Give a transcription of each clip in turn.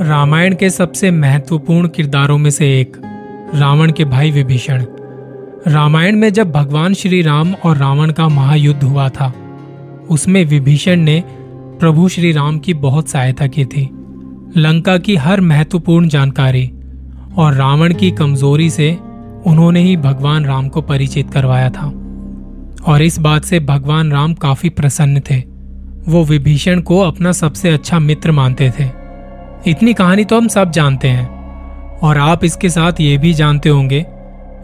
रामायण के सबसे महत्वपूर्ण किरदारों में से एक, रावण के भाई विभीषण। रामायण में जब भगवान श्री राम और रावण का महायुद्ध हुआ था, उसमें विभीषण ने प्रभु श्री राम की बहुत सहायता की थी, लंका की हर महत्वपूर्ण जानकारी, और रावण की कमज़ोरी से उन्होंने ही भगवान राम को परिचित करवाया था। और इस बात से भगवान राम काफ़ी प्रसन्न थे। वो विभीषण को अपना सबसे अच्छा मित्र मानते थे। इतनी कहानी तो हम सब जानते हैं। और आप इसके साथ ये भी जानते होंगे,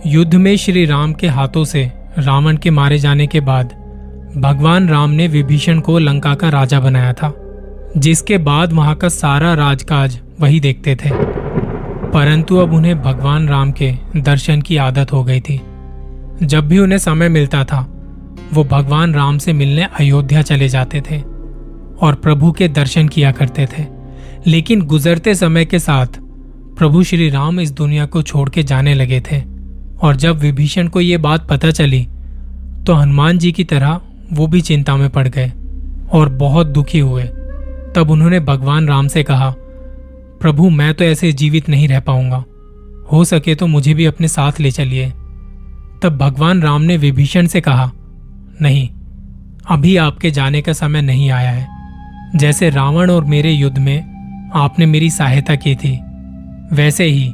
युद्ध में श्री राम के हाथों से रावण के मारे जाने के बाद भगवान राम ने विभीषण को लंका का राजा बनाया था, जिसके बाद वहाँ का सारा राजकाज वही देखते थे। परंतु अब उन्हें भगवान राम के दर्शन की आदत हो गई थी। जब भी उन्हें समय मिलता था, वो भगवान राम से मिलने अयोध्या चले जाते थे और प्रभु के दर्शन किया करते थे। लेकिन गुजरते समय के साथ प्रभु श्री राम इस दुनिया को छोड़ के जाने लगे थे। और जब विभीषण को ये बात पता चली तो हनुमान जी की तरह वो भी चिंता में पड़ गए और बहुत दुखी हुए। तब उन्होंने भगवान राम से कहा, प्रभु, मैं तो ऐसे जीवित नहीं रह पाऊँगा। हो सके तो मुझे भी अपने साथ ले चलिए। तब भगवान राम ने विभीषण से कहा, नहीं, अभी आपके जाने का समय नहीं आया है। जैसे रावण और मेरे युद्ध में आपने मेरी सहायता की थी। वैसे ही,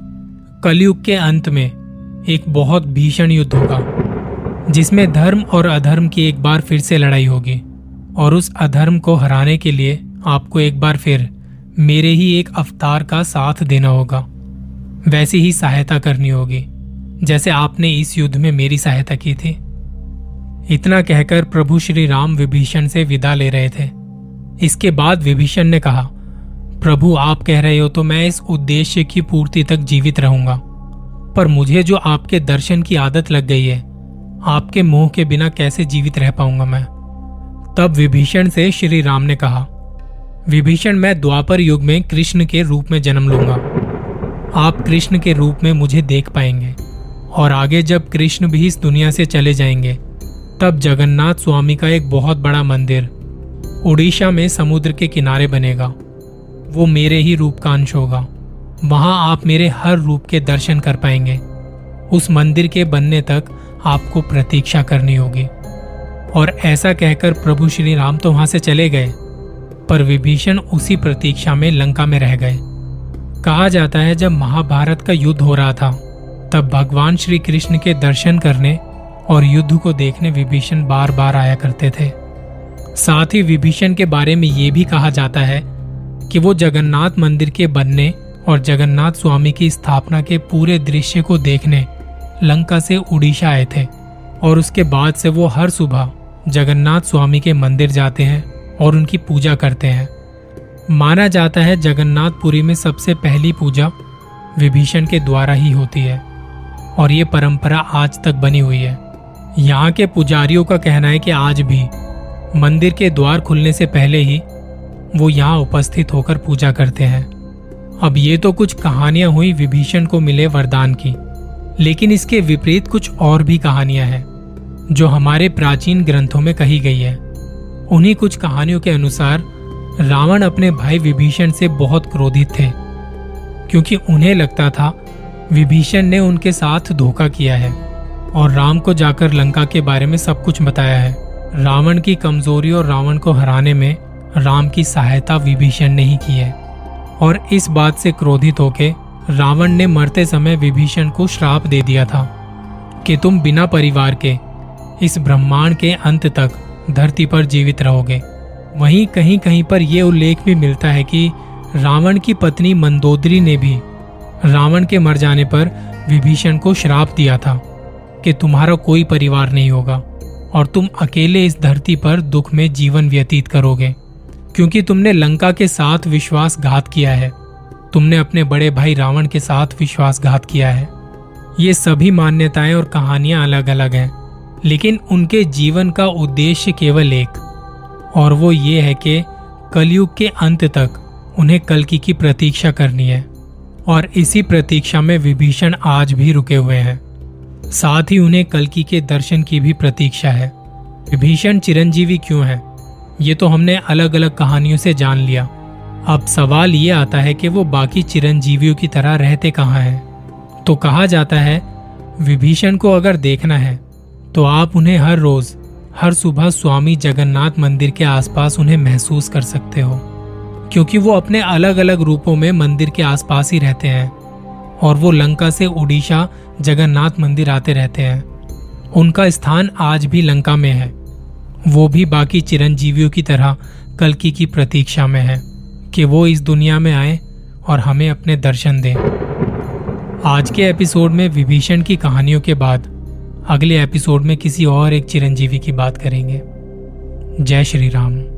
कलयुग के अंत में एक बहुत भीषण युद्ध होगा, जिसमें धर्म और अधर्म की एक बार फिर से लड़ाई होगी, और उस अधर्म को हराने के लिए आपको एक बार फिर मेरे ही एक अवतार का साथ देना होगा। वैसी ही सहायता करनी होगी, जैसे आपने इस युद्ध में मेरी सहायता की थी। इतना कहकर प्रभु श्री राम विभीषण से विदा ले रहे थे। इसके बाद विभीषण ने कहा प्रभु, आप कह रहे हो तो मैं इस उद्देश्य की पूर्ति तक जीवित रहूँगा। पर मुझे जो आपके दर्शन की आदत लग गई है, आपके मोह के बिना कैसे जीवित रह पाऊँगा मैं? तब विभीषण से श्री राम ने कहा, विभीषण, मैं द्वापर युग में कृष्ण के रूप में जन्म लूँगा। आप कृष्ण के रूप में मुझे देख पाएँगे और आगे जब कृष्ण भी इस दुनिया से चले जाएँगे, तब जगन्नाथ स्वामी का एक बहुत बड़ा मंदिर उड़ीसा में समुद्र के किनारे बनेगा। वो मेरे ही रूप का अंश होगा। वहाँ आप मेरे हर रूप के दर्शन कर पाएँगे। उस मंदिर के बनने तक आपको प्रतीक्षा करनी होगी। और ऐसा कहकर प्रभु श्री राम तो वहाँ से चले गए, पर विभीषण उसी प्रतीक्षा में लंका में रह गए। कहा जाता है जब महाभारत का युद्ध हो रहा था, तब भगवान श्री कृष्ण के दर्शन करने और युद्ध को देखने विभीषण बार बार आया करते थे। साथ ही विभीषण के बारे में ये भी कहा जाता है कि वो जगन्नाथ मंदिर के बनने और जगन्नाथ स्वामी की स्थापना के पूरे दृश्य को देखने लंका से उड़ीसा आए थे और उसके बाद से वो हर सुबह जगन्नाथ स्वामी के मंदिर जाते हैं और उनकी पूजा करते हैं। माना जाता है जगन्नाथपुरी में सबसे पहली पूजा विभीषण के द्वारा ही होती है और ये परंपरा आज तक बनी हुई है। यहाँ के पुजारियों का कहना है कि आज भी मंदिर के द्वार खुलने से पहले ही वो यहाँ उपस्थित होकर पूजा करते हैं। अब ये तो कुछ कहानियाँ हुई विभीषण को मिले वरदान की, लेकिन इसके विपरीत कुछ और भी कहानियाँ हैं, जो हमारे प्राचीन ग्रंथों में कही गई है। उन्हीं कुछ कहानियों के अनुसार रावण अपने भाई विभीषण से बहुत क्रोधित थे, क्योंकि उन्हें लगता था विभीषण ने उनके साथ धोखा किया है और राम को जाकर लंका के बारे में सब कुछ बताया है। रावण की कमज़ोरी और रावण को हराने में राम की सहायता विभीषण ने ही की है। और इस बात से क्रोधित होकर रावण ने मरते समय विभीषण को श्राप दे दिया था कि तुम बिना परिवार के इस ब्रह्मांड के अंत तक धरती पर जीवित रहोगे। वहीं कहीं कहीं पर यह उल्लेख भी मिलता है कि रावण की पत्नी मंदोदरी ने भी रावण के मर जाने पर विभीषण को श्राप दिया था कि तुम्हारा कोई परिवार नहीं होगा और तुम अकेले इस धरती पर दुख में जीवन व्यतीत करोगे। क्योंकि तुमने लंका के साथ विश्वासघात किया है। तुमने अपने बड़े भाई रावण के साथ विश्वासघात किया है। ये सभी मान्यताएँ और कहानियाँ अलग अलग हैं, लेकिन उनके जीवन का उद्देश्य केवल एक, और वो ये है कि कलयुग के अंत तक उन्हें कलकी की प्रतीक्षा करनी है, और इसी प्रतीक्षा में विभीषण आज भी रुके हुए हैं। साथ ही उन्हें कलकी के दर्शन की भी प्रतीक्षा है। विभीषण चिरंजीवी क्यों है? ये तो हमने अलग अलग कहानियों से जान लिया। अब सवाल ये आता है कि वो बाकी चिरंजीवियों की तरह रहते कहाँ हैं? तो कहा जाता है, विभीषण को अगर देखना है तो आप उन्हें हर रोज, हर सुबह स्वामी जगन्नाथ मंदिर के आसपास उन्हें महसूस कर सकते हो। क्योंकि वो अपने अलग अलग रूपों में मंदिर के आसपास ही रहते हैं, और वो लंका से उड़ीसा जगन्नाथ मंदिर आते रहते हैं। उनका स्थान आज भी लंका में है। वो भी बाकी चिरंजीवियों की तरह कलकी की प्रतीक्षा में है कि वो इस दुनिया में आए और हमें अपने दर्शन दें। आज के एपिसोड में विभीषण की कहानियों के बाद अगले एपिसोड में किसी और एक चिरंजीवी की बात करेंगे। जय श्री राम।